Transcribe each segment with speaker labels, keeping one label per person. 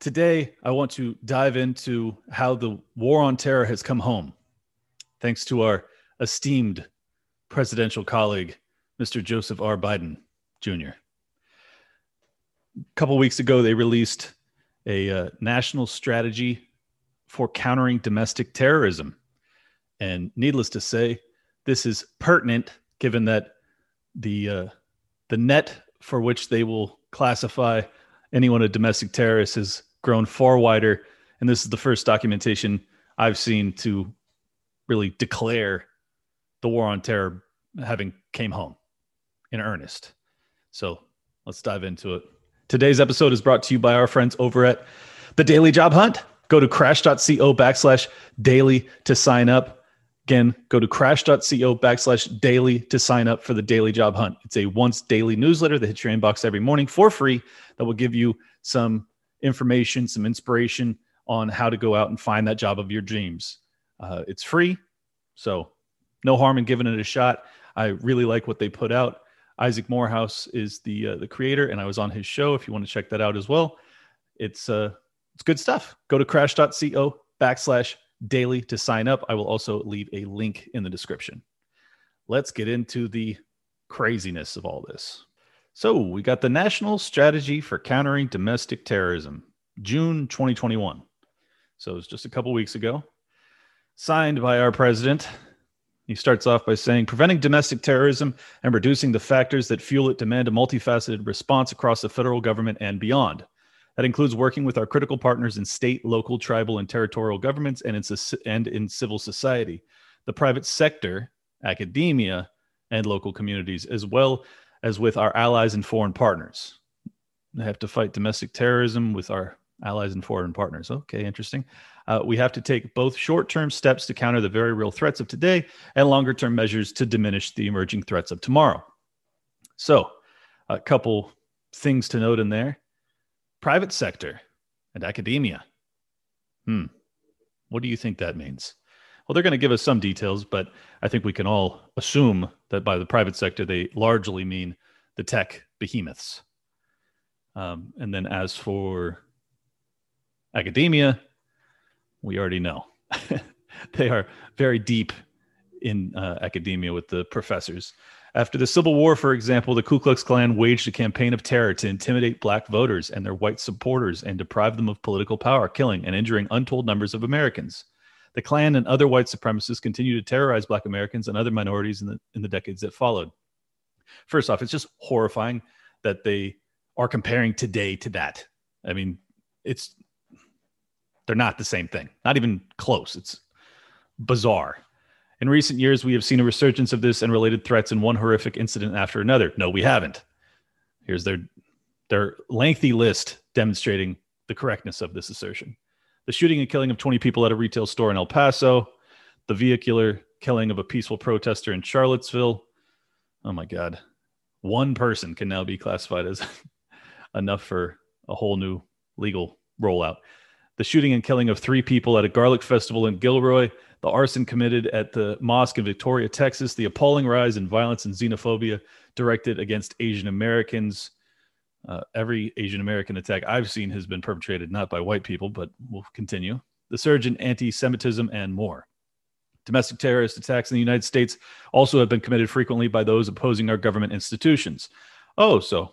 Speaker 1: Today, I want to dive into how the war on terror has come home, thanks to our esteemed presidential colleague, Mr. Joseph R. Biden Jr. A couple weeks ago, they released a uh, national strategy for countering domestic terrorism. And needless to say, this is pertinent given that the uh, the net for which they will classify anyone a domestic terrorist has grown far wider. And this is the first documentation I've seen to really declare the war on terror having came home in earnest. So let's dive into it. Today's episode is brought to you by our friends over at the Daily Job Hunt. Go to crash.co backslash daily to sign up. Again, go to crash.co backslash daily to sign up for the daily job hunt. It's a once daily newsletter that hits your inbox every morning for free that will give you some information, some inspiration on how to go out and find that job of your dreams. Uh, it's free, so no harm in giving it a shot. I really like what they put out. Isaac Morehouse is the uh, the creator, and I was on his show. If you want to check that out as well, it's uh it's good stuff. Go to crash.co backslash daily to sign up. I will also leave a link in the description. Let's get into the craziness of all this. So, we got the National Strategy for Countering Domestic Terrorism, June 2021. So, it's just a couple weeks ago, signed by our president. He starts off by saying preventing domestic terrorism and reducing the factors that fuel it demand a multifaceted response across the federal government and beyond. That includes working with our critical partners in state, local, tribal, and territorial governments and in, and in civil society, the private sector, academia, and local communities, as well as with our allies and foreign partners. We have to fight domestic terrorism with our allies and foreign partners. Okay, interesting. Uh, we have to take both short term steps to counter the very real threats of today and longer term measures to diminish the emerging threats of tomorrow. So, a couple things to note in there private sector and academia. Hmm. What do you think that means? Well, they're going to give us some details, but I think we can all assume that by the private sector, they largely mean the tech behemoths. Um, and then as for academia, we already know they are very deep in uh, academia with the professors. After the Civil War, for example, the Ku Klux Klan waged a campaign of terror to intimidate black voters and their white supporters and deprive them of political power, killing and injuring untold numbers of Americans. The Klan and other white supremacists continued to terrorize black Americans and other minorities in the, in the decades that followed. First off, it's just horrifying that they are comparing today to that. I mean, it's they're not the same thing, not even close. It's bizarre. In recent years, we have seen a resurgence of this and related threats in one horrific incident after another. No, we haven't. Here's their their lengthy list demonstrating the correctness of this assertion. The shooting and killing of 20 people at a retail store in El Paso, the vehicular killing of a peaceful protester in Charlottesville. Oh my God. One person can now be classified as enough for a whole new legal rollout. The shooting and killing of three people at a garlic festival in Gilroy, the arson committed at the mosque in Victoria, Texas, the appalling rise in violence and xenophobia directed against Asian Americans. Uh, every Asian American attack I've seen has been perpetrated not by white people, but we'll continue. The surge in anti Semitism and more. Domestic terrorist attacks in the United States also have been committed frequently by those opposing our government institutions. Oh, so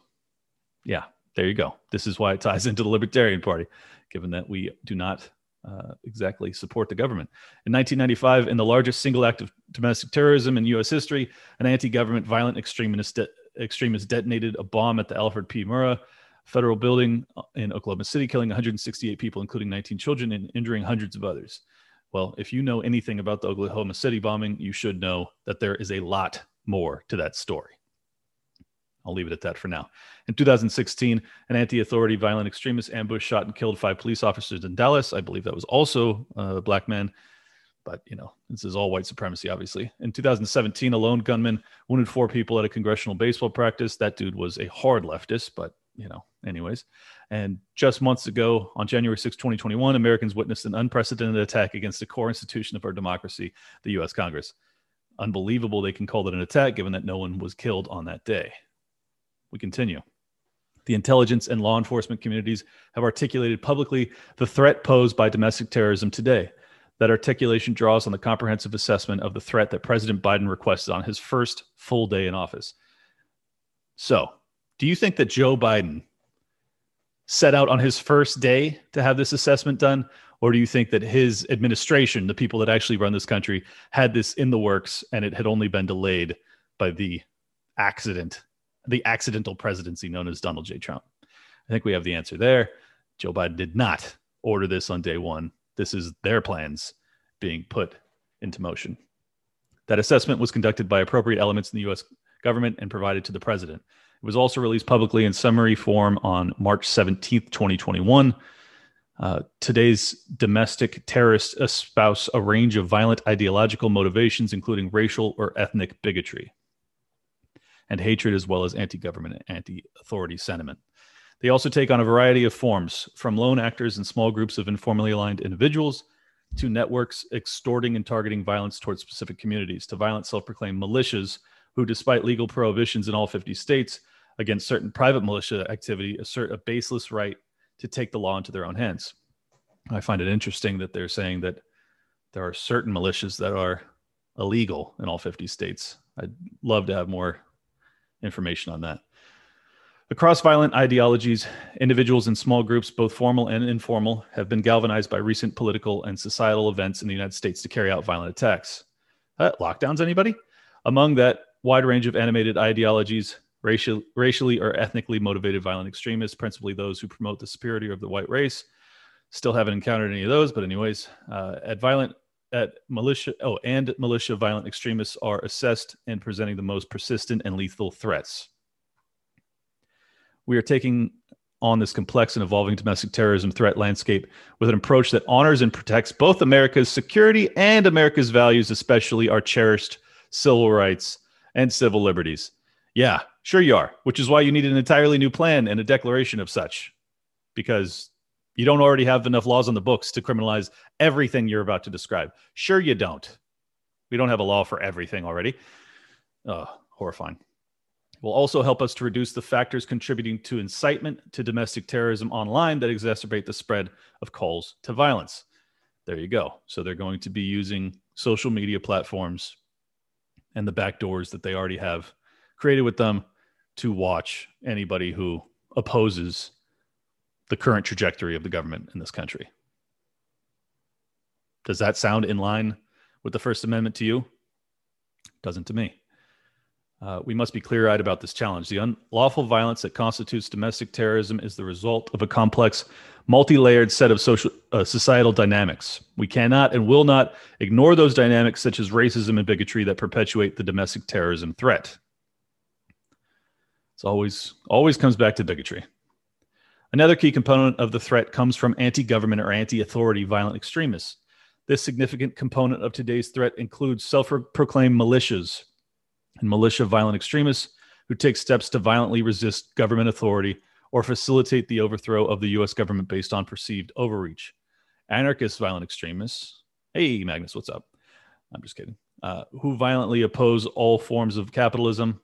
Speaker 1: yeah, there you go. This is why it ties into the Libertarian Party, given that we do not uh, exactly support the government. In 1995, in the largest single act of domestic terrorism in U.S. history, an anti-government violent extremist, de- extremist detonated a bomb at the Alfred P. Murrah federal building uh, in Oklahoma City, killing 168 people, including 19 children, and injuring hundreds of others. Well, if you know anything about the Oklahoma City bombing, you should know that there is a lot more to that story. I'll leave it at that for now. In 2016, an anti authority violent extremist ambush shot and killed five police officers in Dallas. I believe that was also a black man, but you know, this is all white supremacy, obviously. In 2017, a lone gunman wounded four people at a congressional baseball practice. That dude was a hard leftist, but you know, anyways. And just months ago, on January 6, 2021, Americans witnessed an unprecedented attack against the core institution of our democracy, the US Congress. Unbelievable they can call it an attack given that no one was killed on that day. We continue. The intelligence and law enforcement communities have articulated publicly the threat posed by domestic terrorism today. That articulation draws on the comprehensive assessment of the threat that President Biden requested on his first full day in office. So, do you think that Joe Biden set out on his first day to have this assessment done? Or do you think that his administration, the people that actually run this country, had this in the works and it had only been delayed by the accident, the accidental presidency known as Donald J. Trump? I think we have the answer there. Joe Biden did not order this on day one. This is their plans being put into motion. That assessment was conducted by appropriate elements in the US government and provided to the president. It was also released publicly in summary form on March 17th, 2021. Uh, today's domestic terrorists espouse a range of violent ideological motivations, including racial or ethnic bigotry and hatred, as well as anti government and anti authority sentiment. They also take on a variety of forms, from lone actors and small groups of informally aligned individuals to networks extorting and targeting violence towards specific communities, to violent self proclaimed militias who, despite legal prohibitions in all 50 states, against certain private militia activity assert a baseless right to take the law into their own hands. I find it interesting that they're saying that there are certain militias that are illegal in all 50 states. I'd love to have more information on that. Across violent ideologies, individuals and small groups, both formal and informal, have been galvanized by recent political and societal events in the United States to carry out violent attacks. Uh, lockdowns, anybody? Among that wide range of animated ideologies, racial, racially or ethnically motivated violent extremists, principally those who promote the superiority of the white race. Still haven't encountered any of those, but anyways, uh, at violent at militia oh and militia violent extremists are assessed and presenting the most persistent and lethal threats. We are taking on this complex and evolving domestic terrorism threat landscape with an approach that honors and protects both America's security and America's values, especially our cherished civil rights and civil liberties. Yeah, sure you are, which is why you need an entirely new plan and a declaration of such, because you don't already have enough laws on the books to criminalize everything you're about to describe. Sure, you don't. We don't have a law for everything already. Oh, horrifying. Will also help us to reduce the factors contributing to incitement to domestic terrorism online that exacerbate the spread of calls to violence. There you go. So they're going to be using social media platforms and the back doors that they already have created with them to watch anybody who opposes the current trajectory of the government in this country. Does that sound in line with the First Amendment to you? Doesn't to me. Uh, we must be clear eyed about this challenge. The unlawful violence that constitutes domestic terrorism is the result of a complex, multi layered set of social, uh, societal dynamics. We cannot and will not ignore those dynamics, such as racism and bigotry, that perpetuate the domestic terrorism threat. It's always always comes back to bigotry. Another key component of the threat comes from anti-government or anti-authority violent extremists. This significant component of today's threat includes self-proclaimed militias and militia violent extremists who take steps to violently resist government authority or facilitate the overthrow of the US government based on perceived overreach. Anarchist violent extremists, hey Magnus, what's up? I'm just kidding. Uh, who violently oppose all forms of capitalism.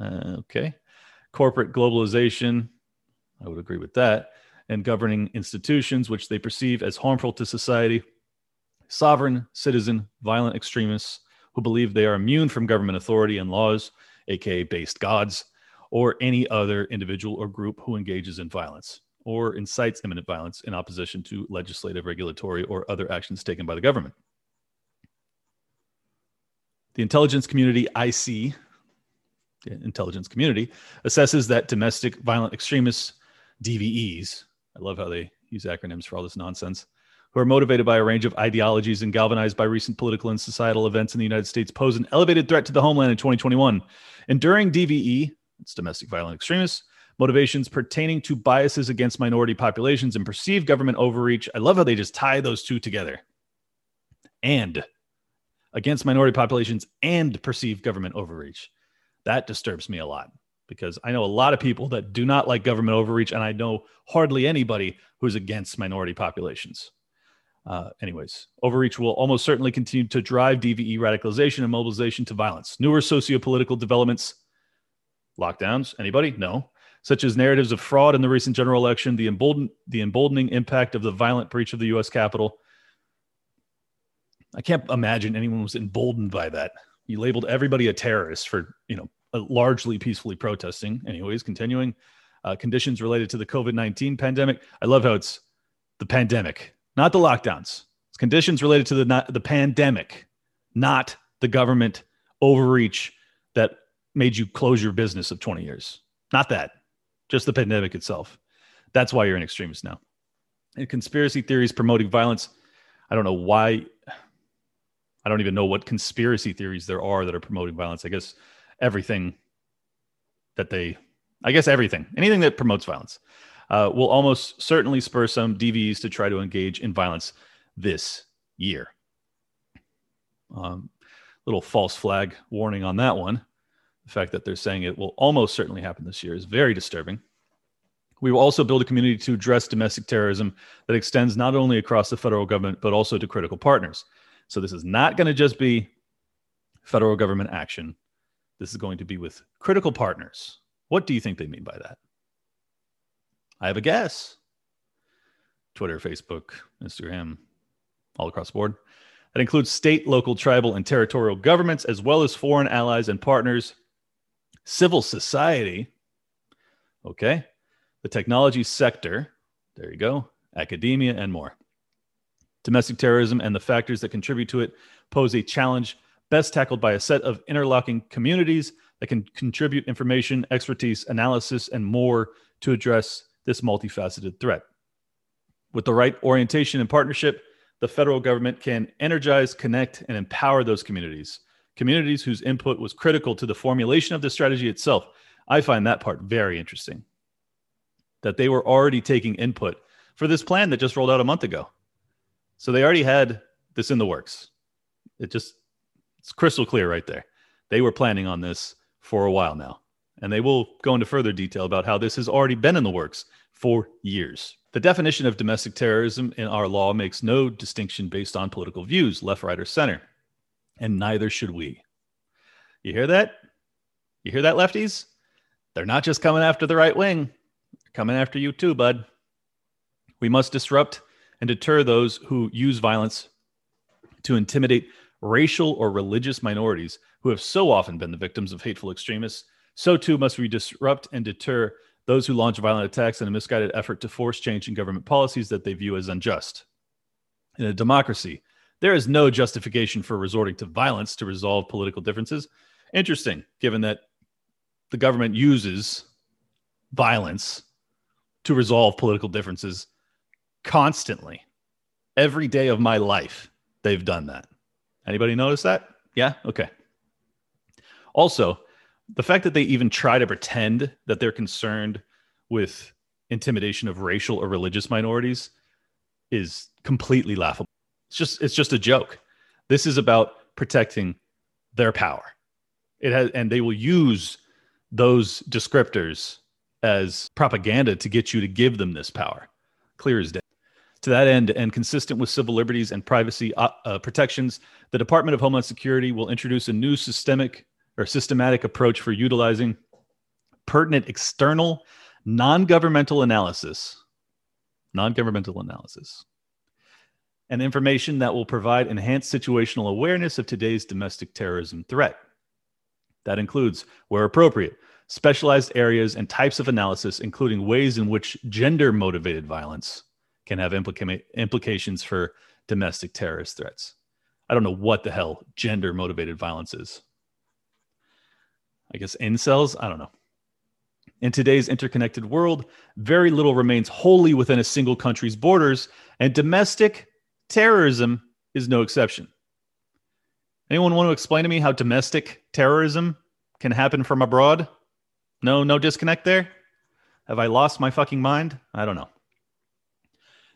Speaker 1: Uh, okay corporate globalization, I would agree with that, and governing institutions which they perceive as harmful to society, sovereign, citizen, violent extremists who believe they are immune from government authority and laws, aka based gods, or any other individual or group who engages in violence or incites imminent violence in opposition to legislative, regulatory, or other actions taken by the government. The intelligence community IC the intelligence community assesses that domestic violent extremists, DVEs, I love how they use acronyms for all this nonsense, who are motivated by a range of ideologies and galvanized by recent political and societal events in the United States pose an elevated threat to the homeland in 2021. Enduring DVE, It's domestic violent extremists. Motivations pertaining to biases against minority populations and perceived government overreach. I love how they just tie those two together. And against minority populations and perceived government overreach. That disturbs me a lot because I know a lot of people that do not like government overreach, and I know hardly anybody who's against minority populations. Uh, anyways, overreach will almost certainly continue to drive DVE radicalization and mobilization to violence. Newer socio-political developments, lockdowns, anybody? No. Such as narratives of fraud in the recent general election, the, embolden- the emboldening impact of the violent breach of the U.S. Capitol. I can't imagine anyone was emboldened by that. You labeled everybody a terrorist for, you know, largely peacefully protesting. Anyways, continuing uh, conditions related to the COVID 19 pandemic. I love how it's the pandemic not the lockdowns. It's conditions related to the not, the pandemic, not the government overreach that made you close your business of 20 years. Not that, just the pandemic itself. That's why you're an extremist now. And conspiracy theories promoting violence. I don't know why. I don't even know what conspiracy theories there are that are promoting violence. I guess everything that they, I guess everything, anything that promotes violence uh, will almost certainly spur some DVEs to try to engage in violence this year. Um, little false flag warning on that one. The fact that they're saying it will almost certainly happen this year is very disturbing. We will also build a community to address domestic terrorism that extends not only across the federal government, but also to critical partners. So this is not going to just be federal government action. This is going to be with critical partners. What do you think they mean by that? I have a guess. Twitter, Facebook, Instagram, all across the board. That includes state, local, tribal, and territorial governments, as well as foreign allies and partners, civil society, okay, the technology sector, there you go, academia, and more. Domestic terrorism and the factors that contribute to it pose a challenge best tackled by a set of interlocking communities that can contribute information, expertise, analysis, and more to address this multifaceted threat. With the right orientation and partnership, the federal government can energize, connect, and empower those communities, communities whose input was critical to the formulation of the strategy itself. I find that part very interesting. That they were already taking input for this plan that just rolled out a month ago. So they already had this in the works. It just, it's crystal clear right there. They were planning on this for a while now and they will go into further detail about how this has already been in the works for years. The definition of domestic terrorism in our law makes no distinction based on political views, left, right, or center, and neither should we. You hear that? You hear that, lefties? They're not just coming after the right wing, they're coming after you too, bud. We must disrupt and deter those who use violence to intimidate racial or religious minorities who have so often been the victims of hateful extremists so too must we disrupt and deter those who launch violent attacks in a misguided effort to force change in government policies that they view as unjust. In a democracy, there is no justification for resorting to violence to resolve political differences. Interesting, given that the government uses violence to resolve political differences constantly. Every day of my life, they've done that. Anybody notice that? Yeah? Okay. Also, the fact that they even try to pretend that they're concerned with intimidation of racial or religious minorities is completely laughable. It's just it's just a joke. This is about protecting their power. It has and they will use those descriptors as propaganda to get you to give them this power. Clear as day. To that end, and consistent with civil liberties and privacy uh, uh, protections, the Department of Homeland Security will introduce a new systemic or systematic approach for utilizing pertinent external non-governmental analysis non-governmental analysis and information that will provide enhanced situational awareness of today's domestic terrorism threat. That includes where appropriate specialized areas and types of analysis including ways in which gender motivated violence can have implica- implications for domestic terrorist threats. I don't know what the hell gender motivated violence is I guess incels. I don't know. In today's interconnected world, very little remains wholly within a single country's borders, and domestic terrorism is no exception. Anyone want to explain to me how domestic terrorism can happen from abroad? No, no disconnect there? Have I lost my fucking mind? I don't know.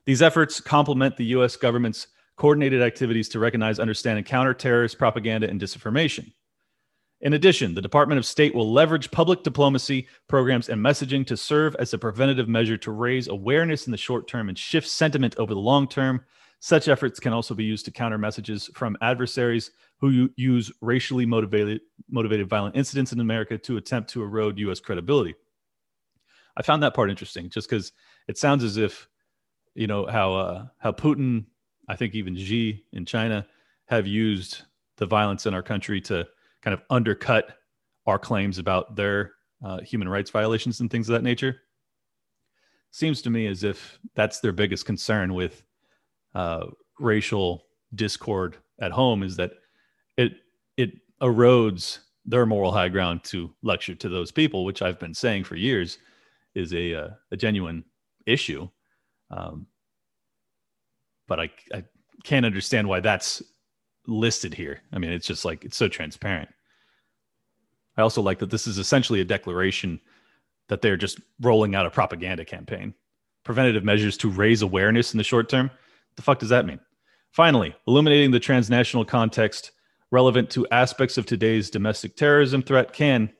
Speaker 1: These efforts complement the US government's coordinated activities to recognize, understand, and counter terrorist propaganda and disinformation. In addition, the Department of State will leverage public diplomacy programs and messaging to serve as a preventative measure to raise awareness in the short term and shift sentiment over the long term. Such efforts can also be used to counter messages from adversaries who use racially motivated, motivated violent incidents in America to attempt to erode U.S. credibility. I found that part interesting, just because it sounds as if, you know, how uh, how Putin, I think even Xi in China, have used the violence in our country to kind of undercut our claims about their uh, human rights violations and things of that nature. Seems to me as if that's their biggest concern with uh, racial discord at home is that it it erodes their moral high ground to lecture to those people, which I've been saying for years is a uh, a genuine issue. Um, but I I can't understand why that's listed here. I mean, it's just like it's so transparent. I also like that this is essentially a declaration that they're just rolling out a propaganda campaign. Preventative measures to raise awareness in the short term. What the fuck does that mean? Finally, illuminating the transnational context relevant to aspects of today's domestic terrorism threat can,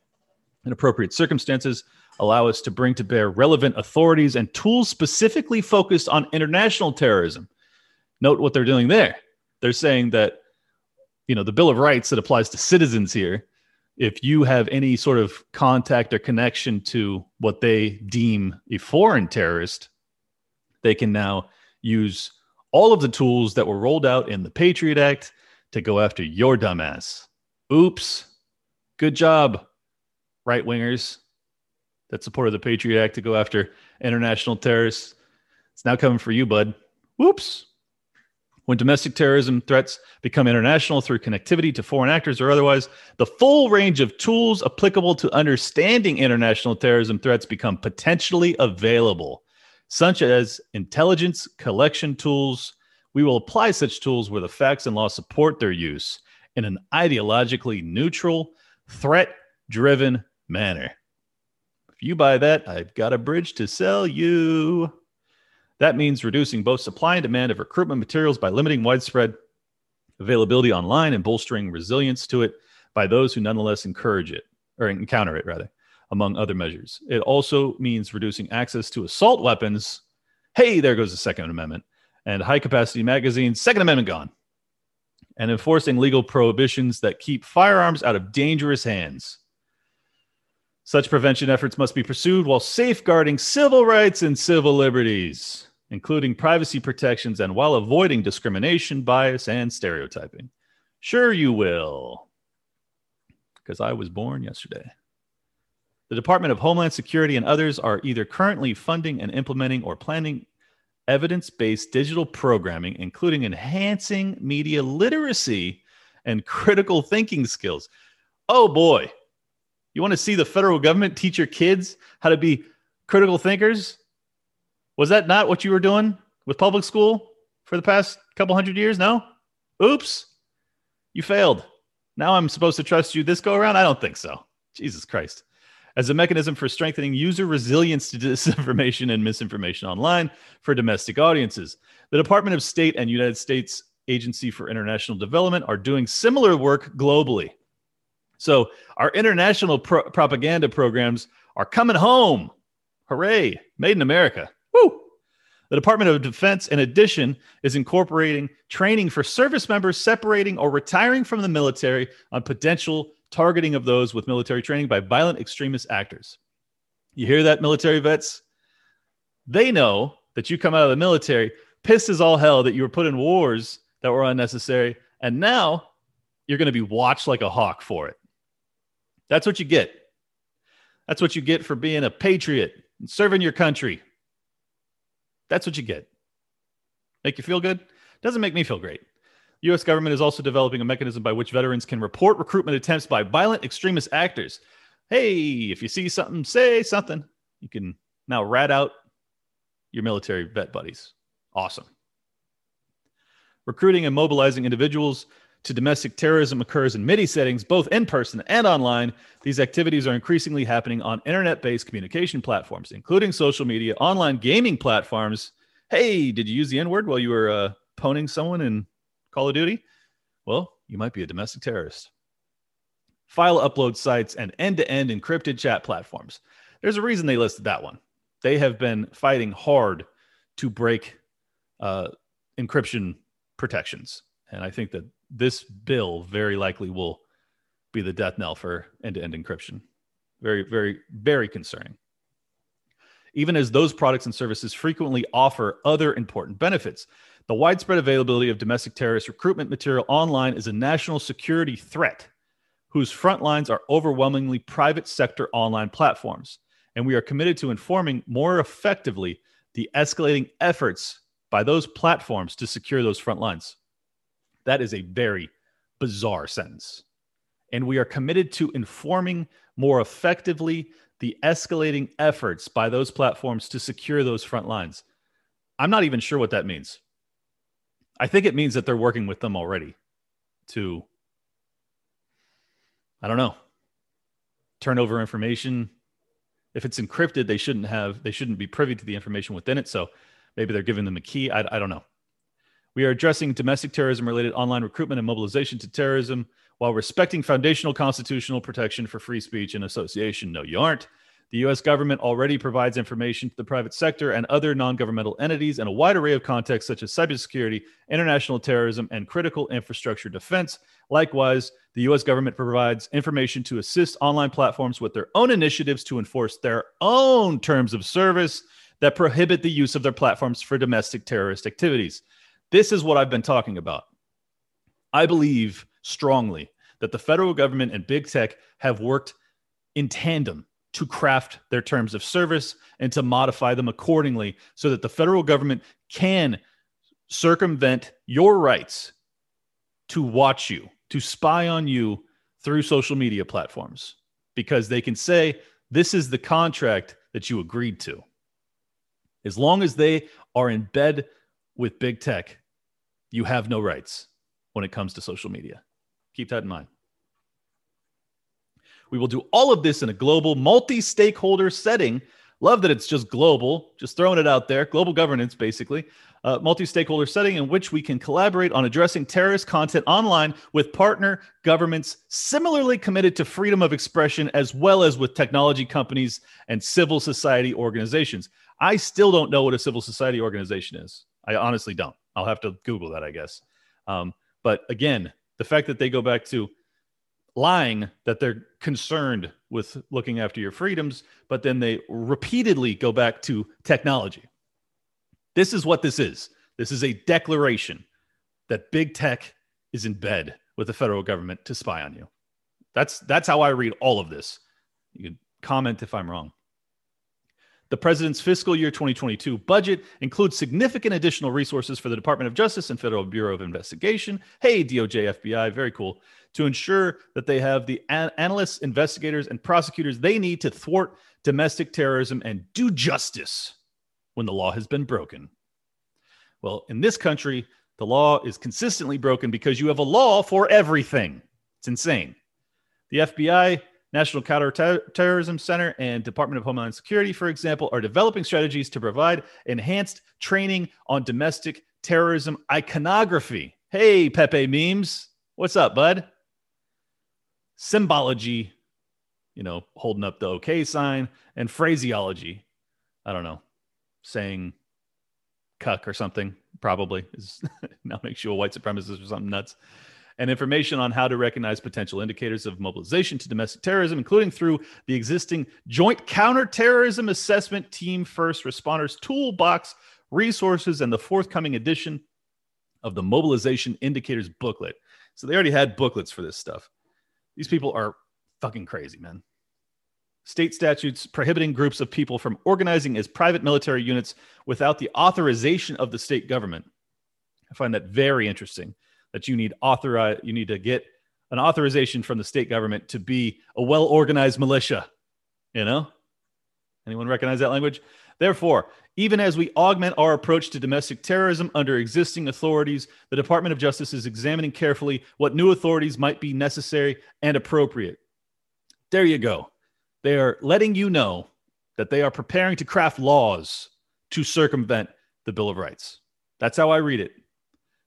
Speaker 1: in appropriate circumstances, allow us to bring to bear relevant authorities and tools specifically focused on international terrorism. Note what they're doing there. They're saying that you know the bill of rights that applies to citizens here if you have any sort of contact or connection to what they deem a foreign terrorist they can now use all of the tools that were rolled out in the patriot act to go after your dumbass oops. Good job right wingers that supported the patriot act to go after international terrorists. It's now coming for you bud. Whoops when domestic terrorism threats become international through connectivity to foreign actors or otherwise, the full range of tools applicable to understanding international terrorism threats become potentially available, such as intelligence collection tools. We will apply such tools where the facts and law support their use in an ideologically neutral, threat driven manner. If you buy that, I've got a bridge to sell you. That means reducing both supply and demand of recruitment materials by limiting widespread availability online and bolstering resilience to it by those who nonetheless encourage it or encounter it, rather, among other measures. It also means reducing access to assault weapons. Hey, there goes the Second Amendment and high capacity magazines. Second Amendment gone. And enforcing legal prohibitions that keep firearms out of dangerous hands. Such prevention efforts must be pursued while safeguarding civil rights and civil liberties including privacy protections and while avoiding discrimination, bias, and stereotyping. Sure, you will, because I was born yesterday. The Department of Homeland Security and others are either currently funding and implementing or planning evidence based digital programming, including enhancing media literacy and critical thinking skills. Oh boy, you want to see the federal government teach your kids how to be critical thinkers? Was that not what you were doing with public school for the past couple hundred years? No? Oops. You failed. Now I'm supposed to trust you this go around? I don't think so. Jesus Christ. As a mechanism for strengthening user resilience to disinformation and misinformation online for domestic audiences, the Department of State and United States Agency for International Development are doing similar work globally. So, our international pro- propaganda programs are coming home. Hooray, made in America. Woo! The Department of Defense, in addition, is incorporating training for service members separating or retiring from the military on potential targeting of those with military training by violent extremist actors. You hear that, military vets? They know that you come out of the military pissed as all hell that you were put in wars that were unnecessary, and now you're going to be watched like a hawk for it. That's what you get. That's what you get for being a patriot and serving your country. That's what you get. Make you feel good? Doesn't make me feel great. The U.S. government is also developing a mechanism by which veterans can report recruitment attempts by violent extremist actors. Hey, if you see something, say something. You can now rat out your military vet buddies. Awesome. Recruiting and mobilizing individuals to domestic terrorism occurs in MIDI settings, both in person and online. These activities are increasingly happening on internet based communication platforms, including social media, online gaming platforms. Hey, did you use the N word while you were uh, poning someone in Call of Duty? Well, you might be a domestic terrorist. File upload sites and end to end encrypted chat platforms. There's a reason they listed that one. They have been fighting hard to break uh, encryption protections. And I think that this bill very likely will be the death knell for end to end encryption. Very, very, very concerning. Even as those products and services frequently offer other important benefits, the widespread availability of domestic terrorist recruitment material online is a national security threat whose front lines are overwhelmingly private sector online platforms. And we are committed to informing more effectively the escalating efforts by those platforms to secure those front lines. That is a very bizarre sentence. And we are committed to informing more effectively the escalating efforts by those platforms to secure those front lines. I'm not even sure what that means. I think it means that they're working with them already to, I don't know, turn over information. If it's encrypted, they shouldn't have, they shouldn't be privy to the information within it. So maybe they're giving them a key. I, I don't know. We are addressing domestic terrorism related online recruitment and mobilization to terrorism while respecting foundational constitutional protection for free speech and association. No, you aren't. The US government already provides information to the private sector and other non governmental entities in a wide array of contexts, such as cybersecurity, international terrorism, and critical infrastructure defense. Likewise, the US government provides information to assist online platforms with their own initiatives to enforce their own terms of service that prohibit the use of their platforms for domestic terrorist activities. This is what I've been talking about. I believe strongly that the federal government and big tech have worked in tandem to craft their terms of service and to modify them accordingly so that the federal government can circumvent your rights to watch you, to spy on you through social media platforms, because they can say, This is the contract that you agreed to. As long as they are in bed with big tech, you have no rights when it comes to social media. Keep that in mind. We will do all of this in a global, multi stakeholder setting. Love that it's just global, just throwing it out there. Global governance, basically. Uh, multi stakeholder setting in which we can collaborate on addressing terrorist content online with partner governments similarly committed to freedom of expression, as well as with technology companies and civil society organizations. I still don't know what a civil society organization is. I honestly don't. I'll have to Google that, I guess. Um, but again, the fact that they go back to lying that they're concerned with looking after your freedoms, but then they repeatedly go back to technology. This is what this is. This is a declaration that big tech is in bed with the federal government to spy on you. That's that's how I read all of this. You can comment if I'm wrong. The president's fiscal year 2022 budget includes significant additional resources for the Department of Justice and Federal Bureau of Investigation. Hey, DOJ, FBI, very cool. To ensure that they have the an- analysts, investigators, and prosecutors they need to thwart domestic terrorism and do justice when the law has been broken. Well, in this country, the law is consistently broken because you have a law for everything. It's insane. The FBI National Counterterrorism Center and Department of Homeland Security, for example, are developing strategies to provide enhanced training on domestic terrorism iconography. Hey, Pepe memes. What's up, bud? Symbology, you know, holding up the OK sign, and phraseology. I don't know, saying cuck or something, probably is now makes you a white supremacist or something nuts and information on how to recognize potential indicators of mobilization to domestic terrorism, including through the existing Joint Counterterrorism Assessment Team First Responders Toolbox resources and the forthcoming edition of the Mobilization Indicators booklet. So they already had booklets for this stuff. These people are fucking crazy, man. State statutes prohibiting groups of people from organizing as private military units without the authorization of the state government. I find that very interesting that you need authorize you need to get an authorization from the state government to be a well organized militia. You know? Anyone recognize that language? Therefore, Even as we augment our approach to domestic terrorism under existing authorities, the Department of Justice is examining carefully what new authorities might be necessary and appropriate. There you go. They are letting you know that they are preparing to craft laws to circumvent the Bill of Rights. That's how I read it.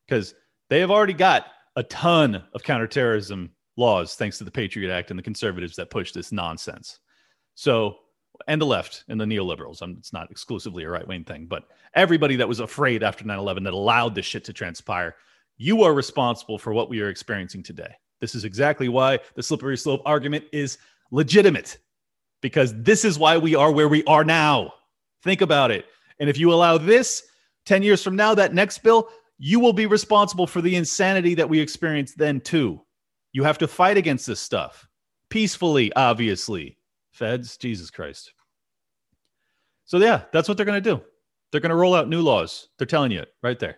Speaker 1: Because they have already got a ton of counterterrorism laws thanks to the Patriot Act and the conservatives that push this nonsense. So, and the left and the neoliberals. Um, it's not exclusively a right wing thing, but everybody that was afraid after 9 11 that allowed this shit to transpire, you are responsible for what we are experiencing today. This is exactly why the slippery slope argument is legitimate because this is why we are where we are now. Think about it. And if you allow this 10 years from now, that next bill, you will be responsible for the insanity that we experienced then, too. You have to fight against this stuff peacefully, obviously. Feds, Jesus Christ. So, yeah, that's what they're going to do. They're going to roll out new laws. They're telling you it right there.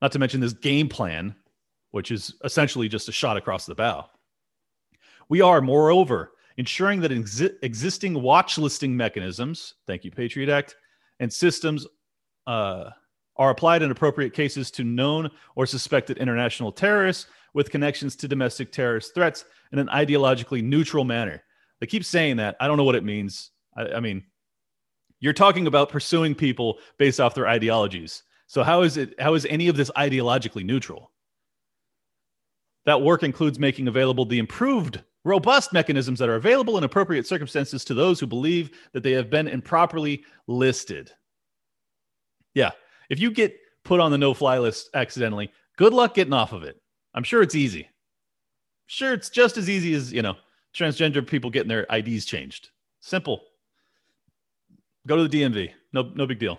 Speaker 1: Not to mention this game plan, which is essentially just a shot across the bow. We are, moreover, ensuring that exi- existing watch listing mechanisms, thank you, Patriot Act, and systems uh, are applied in appropriate cases to known or suspected international terrorists with connections to domestic terrorist threats in an ideologically neutral manner. They keep saying that. I don't know what it means. I, I mean, you're talking about pursuing people based off their ideologies. So how is it? How is any of this ideologically neutral? That work includes making available the improved, robust mechanisms that are available in appropriate circumstances to those who believe that they have been improperly listed. Yeah, if you get put on the no-fly list accidentally, good luck getting off of it. I'm sure it's easy. Sure, it's just as easy as, you know, transgender people getting their IDs changed. Simple. Go to the DMV. No, no big deal.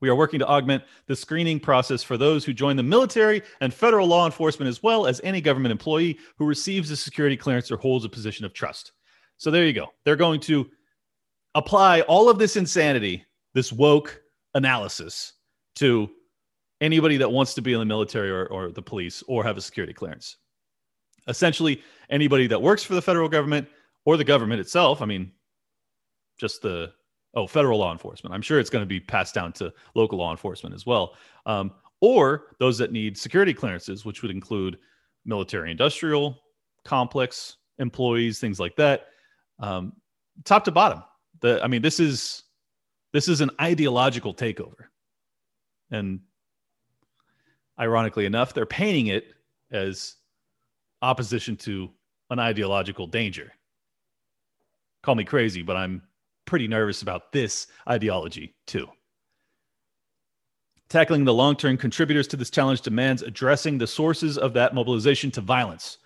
Speaker 1: We are working to augment the screening process for those who join the military and federal law enforcement, as well as any government employee who receives a security clearance or holds a position of trust. So there you go. They're going to apply all of this insanity, this woke analysis, to anybody that wants to be in the military or, or the police or have a security clearance. Essentially, anybody that works for the federal government or the government itself. I mean, just the oh federal law enforcement. I'm sure it's going to be passed down to local law enforcement as well, um, or those that need security clearances, which would include military industrial complex employees, things like that, um, top to bottom. The I mean, this is this is an ideological takeover, and ironically enough, they're painting it as opposition to an ideological danger. Call me crazy, but I'm pretty nervous about this ideology too. Tackling the long term contributors to this challenge demands addressing the sources of that mobilization to violence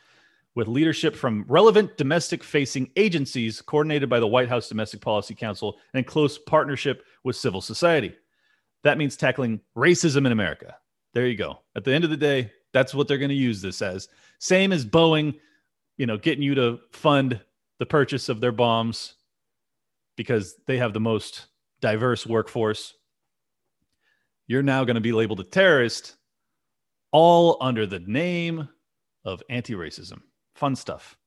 Speaker 1: with leadership from relevant domestic facing agencies coordinated by the White House Domestic Policy Council and in close partnership with civil society. That means tackling racism in America, there you go. At the end of the day, that's what they're going to use this as. Same as Boeing, you know, getting you to fund the purchase of their bombs because they have the most diverse workforce. You're now going to be labeled a terrorist, all under the name of anti racism. Fun stuff.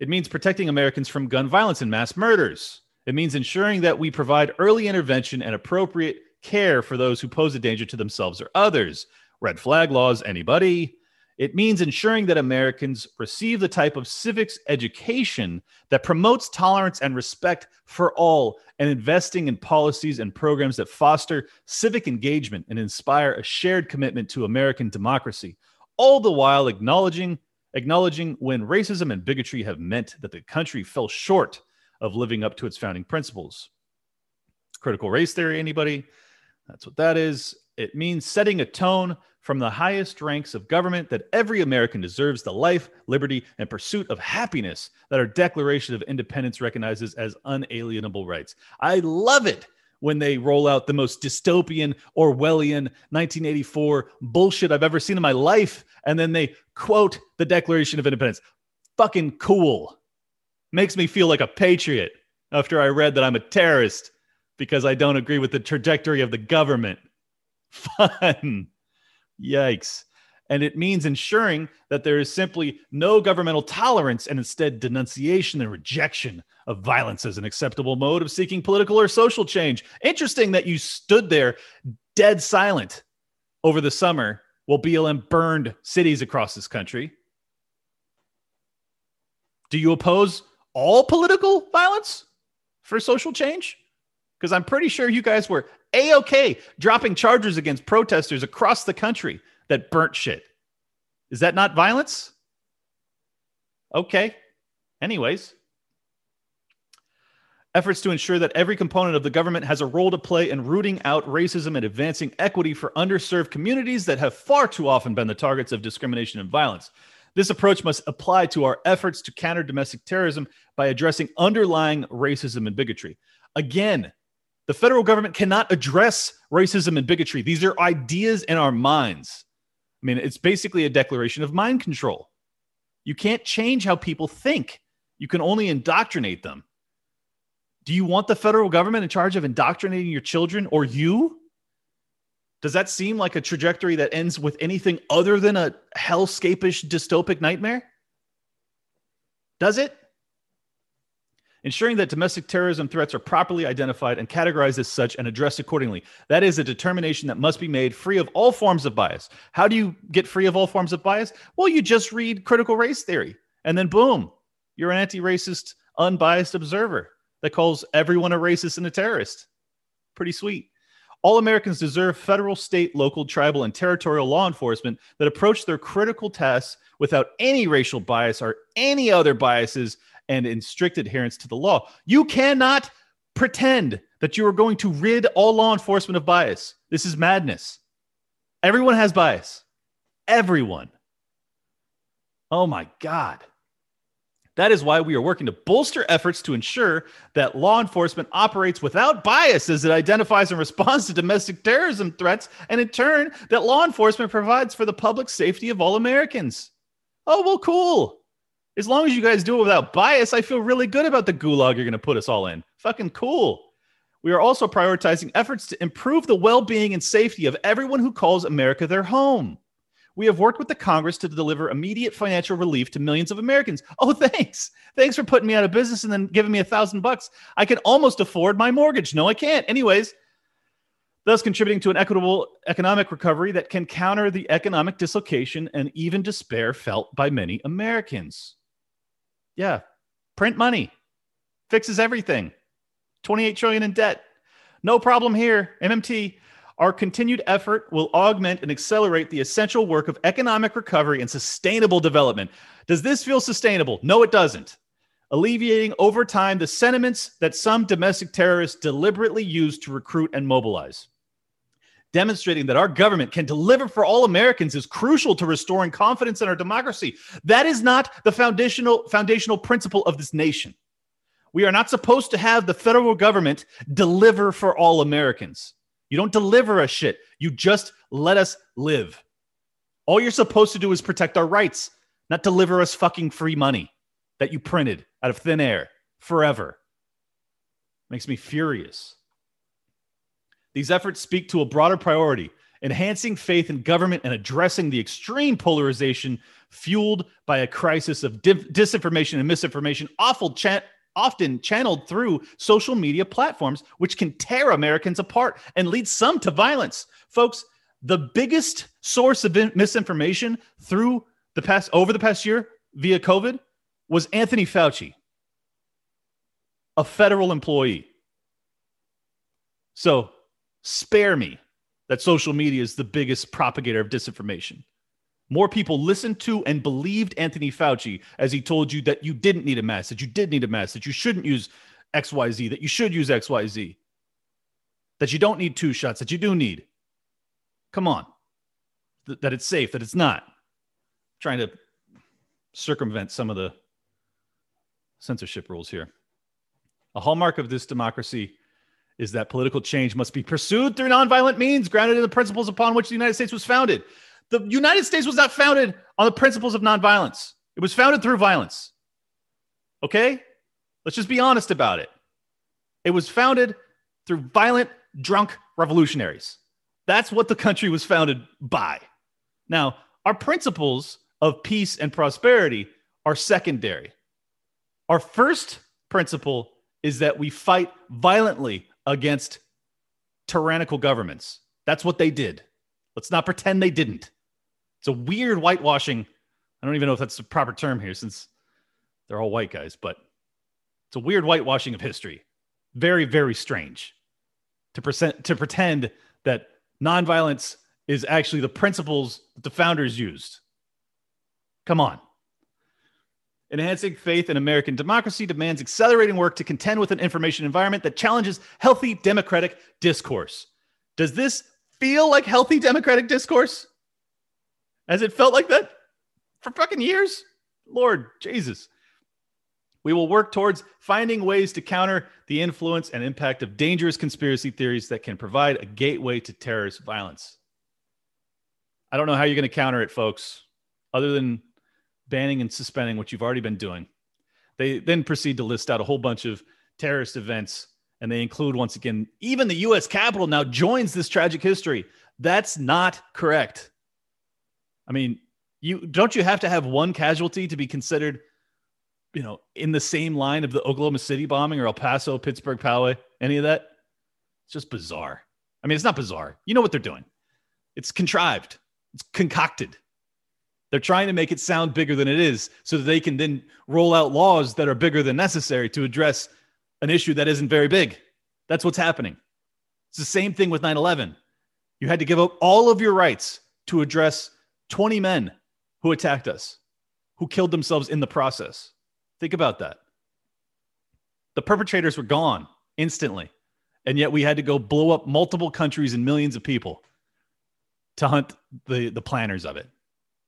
Speaker 1: It means protecting Americans from gun violence and mass murders. It means ensuring that we provide early intervention and appropriate care for those who pose a danger to themselves or others. Red flag laws, anybody? It means ensuring that Americans receive the type of civics education that promotes tolerance and respect for all, and investing in policies and programs that foster civic engagement and inspire a shared commitment to American democracy, all the while acknowledging acknowledging when racism and bigotry have meant that the country fell short of living up to its founding principles. Critical race theory, anybody? That's what that is. It means setting a tone from the highest ranks of government that every American deserves the life, liberty, and pursuit of happiness that our Declaration of Independence recognizes as unalienable rights. I love it when they roll out the most dystopian Orwellian 1984 bullshit I've ever seen in my life. And then they quote the Declaration of Independence. Fucking cool. Makes me feel like a patriot after I read that I'm a terrorist because I don't agree with the trajectory of the government. Fun. Yikes. And it means ensuring that there is simply no governmental tolerance and instead denunciation and rejection of violence as an acceptable mode of seeking political or social change. Interesting that you stood there dead silent over the summer while BLM burned cities across this country. Do you oppose all political violence for social change? Because I'm pretty sure you guys were a okay dropping charges against protesters across the country that burnt shit. Is that not violence? Okay. Anyways, efforts to ensure that every component of the government has a role to play in rooting out racism and advancing equity for underserved communities that have far too often been the targets of discrimination and violence. This approach must apply to our efforts to counter domestic terrorism by addressing underlying racism and bigotry. Again, the federal government cannot address racism and bigotry. These are ideas in our minds. I mean, it's basically a declaration of mind control. You can't change how people think, you can only indoctrinate them. Do you want the federal government in charge of indoctrinating your children or you? Does that seem like a trajectory that ends with anything other than a hellscapish dystopic nightmare? Does it? Ensuring that domestic terrorism threats are properly identified and categorized as such and addressed accordingly. That is a determination that must be made free of all forms of bias. How do you get free of all forms of bias? Well, you just read critical race theory, and then boom, you're an anti racist, unbiased observer that calls everyone a racist and a terrorist. Pretty sweet. All Americans deserve federal, state, local, tribal, and territorial law enforcement that approach their critical tasks without any racial bias or any other biases and in strict adherence to the law. You cannot pretend that you are going to rid all law enforcement of bias. This is madness. Everyone has bias. Everyone. Oh my God. That is why we are working to bolster efforts to ensure that law enforcement operates without bias as it identifies and responds to domestic terrorism threats, and in turn, that law enforcement provides for the public safety of all Americans. Oh, well, cool. As long as you guys do it without bias, I feel really good about the gulag you're going to put us all in. Fucking cool. We are also prioritizing efforts to improve the well being and safety of everyone who calls America their home. We have worked with the Congress to deliver immediate financial relief to millions of Americans. Oh, thanks. Thanks for putting me out of business and then giving me a thousand bucks. I can almost afford my mortgage. No, I can't. Anyways, thus contributing to an equitable economic recovery that can counter the economic dislocation and even despair felt by many Americans. Yeah, print money fixes everything. 28 trillion in debt. No problem here. MMT our continued effort will augment and accelerate the essential work of economic recovery and sustainable development. Does this feel sustainable? No, it doesn't. Alleviating over time the sentiments that some domestic terrorists deliberately use to recruit and mobilize. Demonstrating that our government can deliver for all Americans is crucial to restoring confidence in our democracy. That is not the foundational foundational principle of this nation. We are not supposed to have the federal government deliver for all Americans. You don't deliver a shit. You just let us live. All you're supposed to do is protect our rights, not deliver us fucking free money that you printed out of thin air forever. Makes me furious. These efforts speak to a broader priority enhancing faith in government and addressing the extreme polarization fueled by a crisis of disinformation and misinformation, often channeled through social media platforms, which can tear Americans apart and lead some to violence. Folks, the biggest source of misinformation through the past over the past year via COVID was Anthony Fauci, a federal employee. So spare me that social media is the biggest propagator of disinformation. More people listened to and believed Anthony Fauci as he told you that you didn't need a mask, that you did need a mask, that you shouldn't use XYZ, that you should use XYZ, that you don't need two shots, that you do need. Come on. Th- that it's safe, that it's not. I'm trying to circumvent some of the censorship rules here. A hallmark of this democracy is that political change must be pursued through nonviolent means grounded in the principles upon which the United States was founded. The United States was not founded on the principles of nonviolence, it was founded through violence. Okay? Let's just be honest about it. It was founded through violent, drunk revolutionaries. That's what the country was founded by. Now, Our principles of peace and prosperity are secondary. Our first principle is that we fight violently against tyrannical governments. That's what they did. Let's not pretend they didn't. It's a weird whitewashing. I don't even know if that's the proper term here since they're all white guys, but it's a weird whitewashing of history. Very, very strange to, present, to pretend that nonviolence is actually the principles that the founders used. Come on. Enhancing faith in American democracy demands accelerating work to contend with an information environment that challenges healthy democratic discourse. Does this feel like healthy democratic discourse? Has it felt like that for fucking years? Lord Jesus. We will work towards finding ways to counter the influence and impact of dangerous conspiracy theories that can provide a gateway to terrorist violence. I don't know how you're going to counter it, folks, other than banning and suspending what you've already been doing. They then proceed to list out a whole bunch of terrorist events, and they include, once again, even the US Capitol now joins this tragic history. That's not correct. I mean, you don't you have to have one casualty to be considered, you know, in the same line of the Oklahoma City bombing or El Paso, Pittsburgh, Poway, any of that? It's just bizarre. I mean, it's not bizarre. You know what they're doing. It's contrived. It's concocted. They're trying to make it sound bigger than it is so that they can then roll out laws that are bigger than necessary to address an issue that isn't very big. That's what's happening. It's the same thing with 9 11. You had to give up all of your rights to address 20 men who attacked us, who killed themselves in the process. Think about that. The perpetrators were gone instantly. And yet we had to go blow up multiple countries and millions of people to hunt the, the planners of it.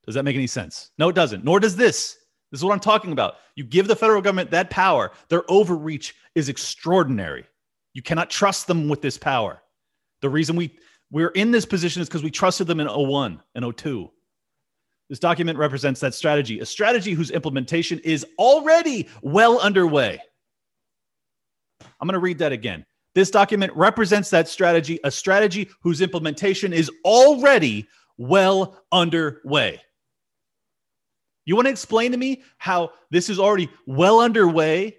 Speaker 1: Does that make any sense? No, it doesn't. Nor does this. This is what I'm talking about. You give the federal government that power, their overreach is extraordinary. You cannot trust them with this power. The reason we we're in this position is because we trusted them in 01 and 02. This document represents that strategy, a strategy whose implementation is already well underway. I'm going to read that again. This document represents that strategy, a strategy whose implementation is already well underway. You want to explain to me how this is already well underway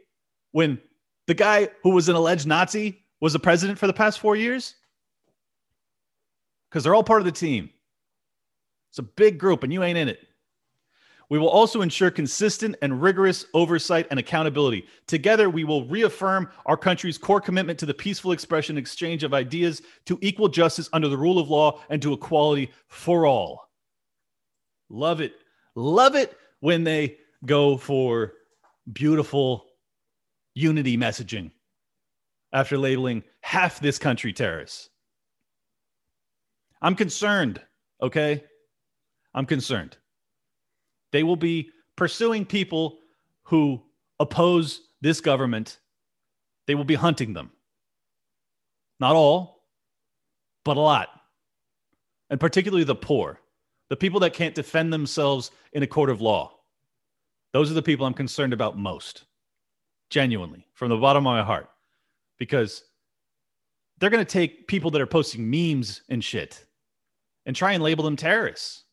Speaker 1: when the guy who was an alleged Nazi was the president for the past four years? Because they're all part of the team. It's a big group and you ain't in it. We will also ensure consistent and rigorous oversight and accountability. Together, we will reaffirm our country's core commitment to the peaceful expression and exchange of ideas, to equal justice under the rule of law, and to equality for all. Love it. Love it when they go for beautiful unity messaging after labeling half this country terrorists. I'm concerned, okay? I'm concerned. They will be pursuing people who oppose this government. They will be hunting them. Not all, but a lot. And particularly the poor the people that can't defend themselves in a court of law. Those are the people I'm concerned about most, genuinely, from the bottom of my heart, because they're going to take people that are posting memes and shit and try and label them terrorists.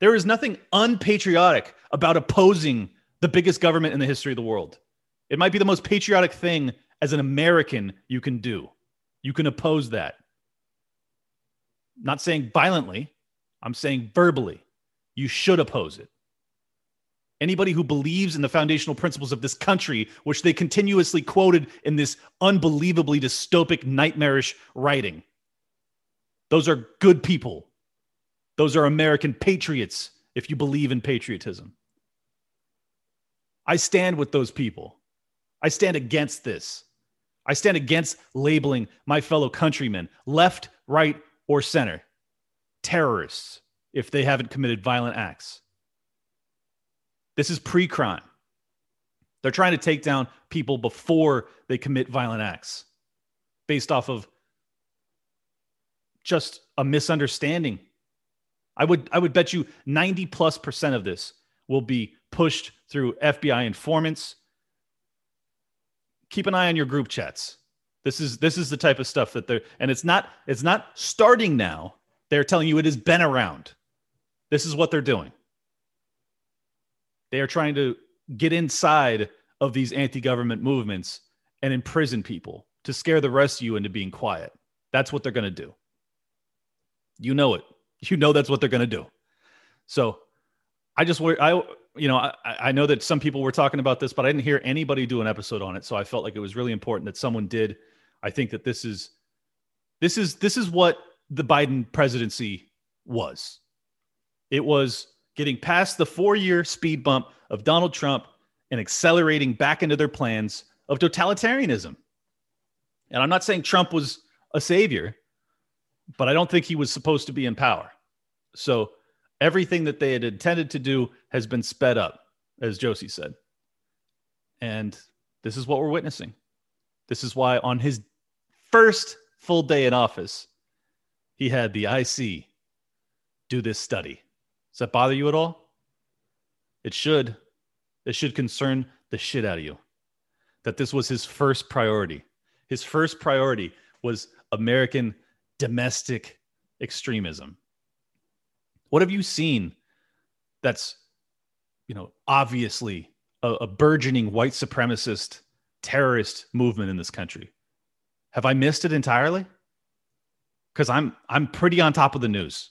Speaker 1: There is nothing unpatriotic about opposing the biggest government in the history of the world. It might be the most patriotic thing as an American you can do. You can oppose that. Not saying violently, I'm saying verbally, you should oppose it. Anybody who believes in the foundational principles of this country, which they continuously quoted in this unbelievably dystopic, nightmarish writing, those are good people. Those are American patriots if you believe in patriotism. I stand with those people. I stand against this. I stand against labeling my fellow countrymen, left, right, or center terrorists if they haven't committed violent acts. This is pre crime. They're trying to take down people before they commit violent acts based off of just a misunderstanding. I would I would bet you 90 plus percent of this will be pushed through FBI informants. Keep an eye on your group chats. This is this is the type of stuff that they're and it's not it's not starting now. They're telling you it has been around. This is what they're doing. They are trying to get inside of these anti government movements and imprison people to scare the rest of you into being quiet. That's what they're going to do. You know it. You know that's what they're going to do. So I just, I, you know, I, I know that some people were talking about this, but I didn't hear anybody do an episode on it. So I felt like it was really important that someone did. I think that this is, this is, this is what the Biden presidency was. It was getting past the four year speed bump of Donald Trump and accelerating back into their plans of totalitarianism. And I'm not saying Trump was a savior, but I don't think he was supposed to be in power. So everything that they had intended to do has been sped up, as Josie said. And this is what we're witnessing. This is why on his first full day in office, he had the IC do this study. Does that bother you at all? It should. It should concern the shit out of you. That this was his first priority. His first priority was American domestic extremism. What have you seen that's, you know, obviously a, a burgeoning white supremacist terrorist movement in this country? Have I missed it entirely? Because I'm I'm pretty on top of the news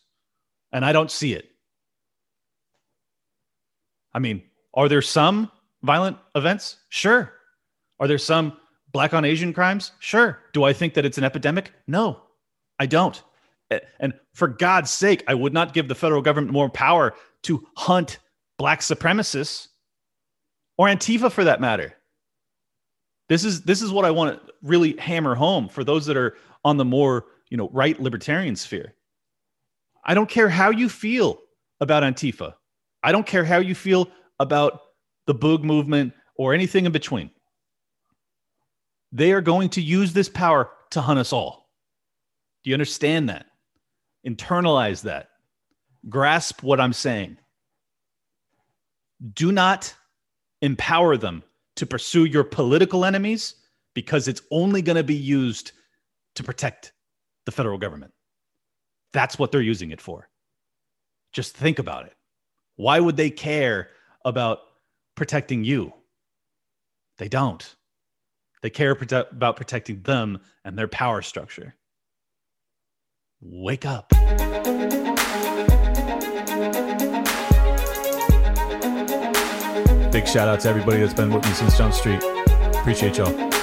Speaker 1: and I don't see it. I mean, are there some violent events? Sure. Are there some black on Asian crimes? Sure. Do I think that it's an epidemic? No, I don't. And for God's sake, I would not give the federal government more power to hunt black supremacists or Antifa for that matter. This is this is what I want to really hammer home for those that are on the more, you know, right libertarian sphere. I don't care how you feel about Antifa. I don't care how you feel about the Boog movement or anything in between. They are going to use this power to hunt us all. Do you understand that? Internalize that. Grasp what I'm saying. Do not empower them to pursue your political enemies because it's only going to be used to protect the federal government. That's what they're using it for. Just think about it. Why would they care about protecting you? They don't. They care prote- about protecting them and their power structure. Wake up. Big shout out to everybody that's been with me since Jump Street. Appreciate y'all.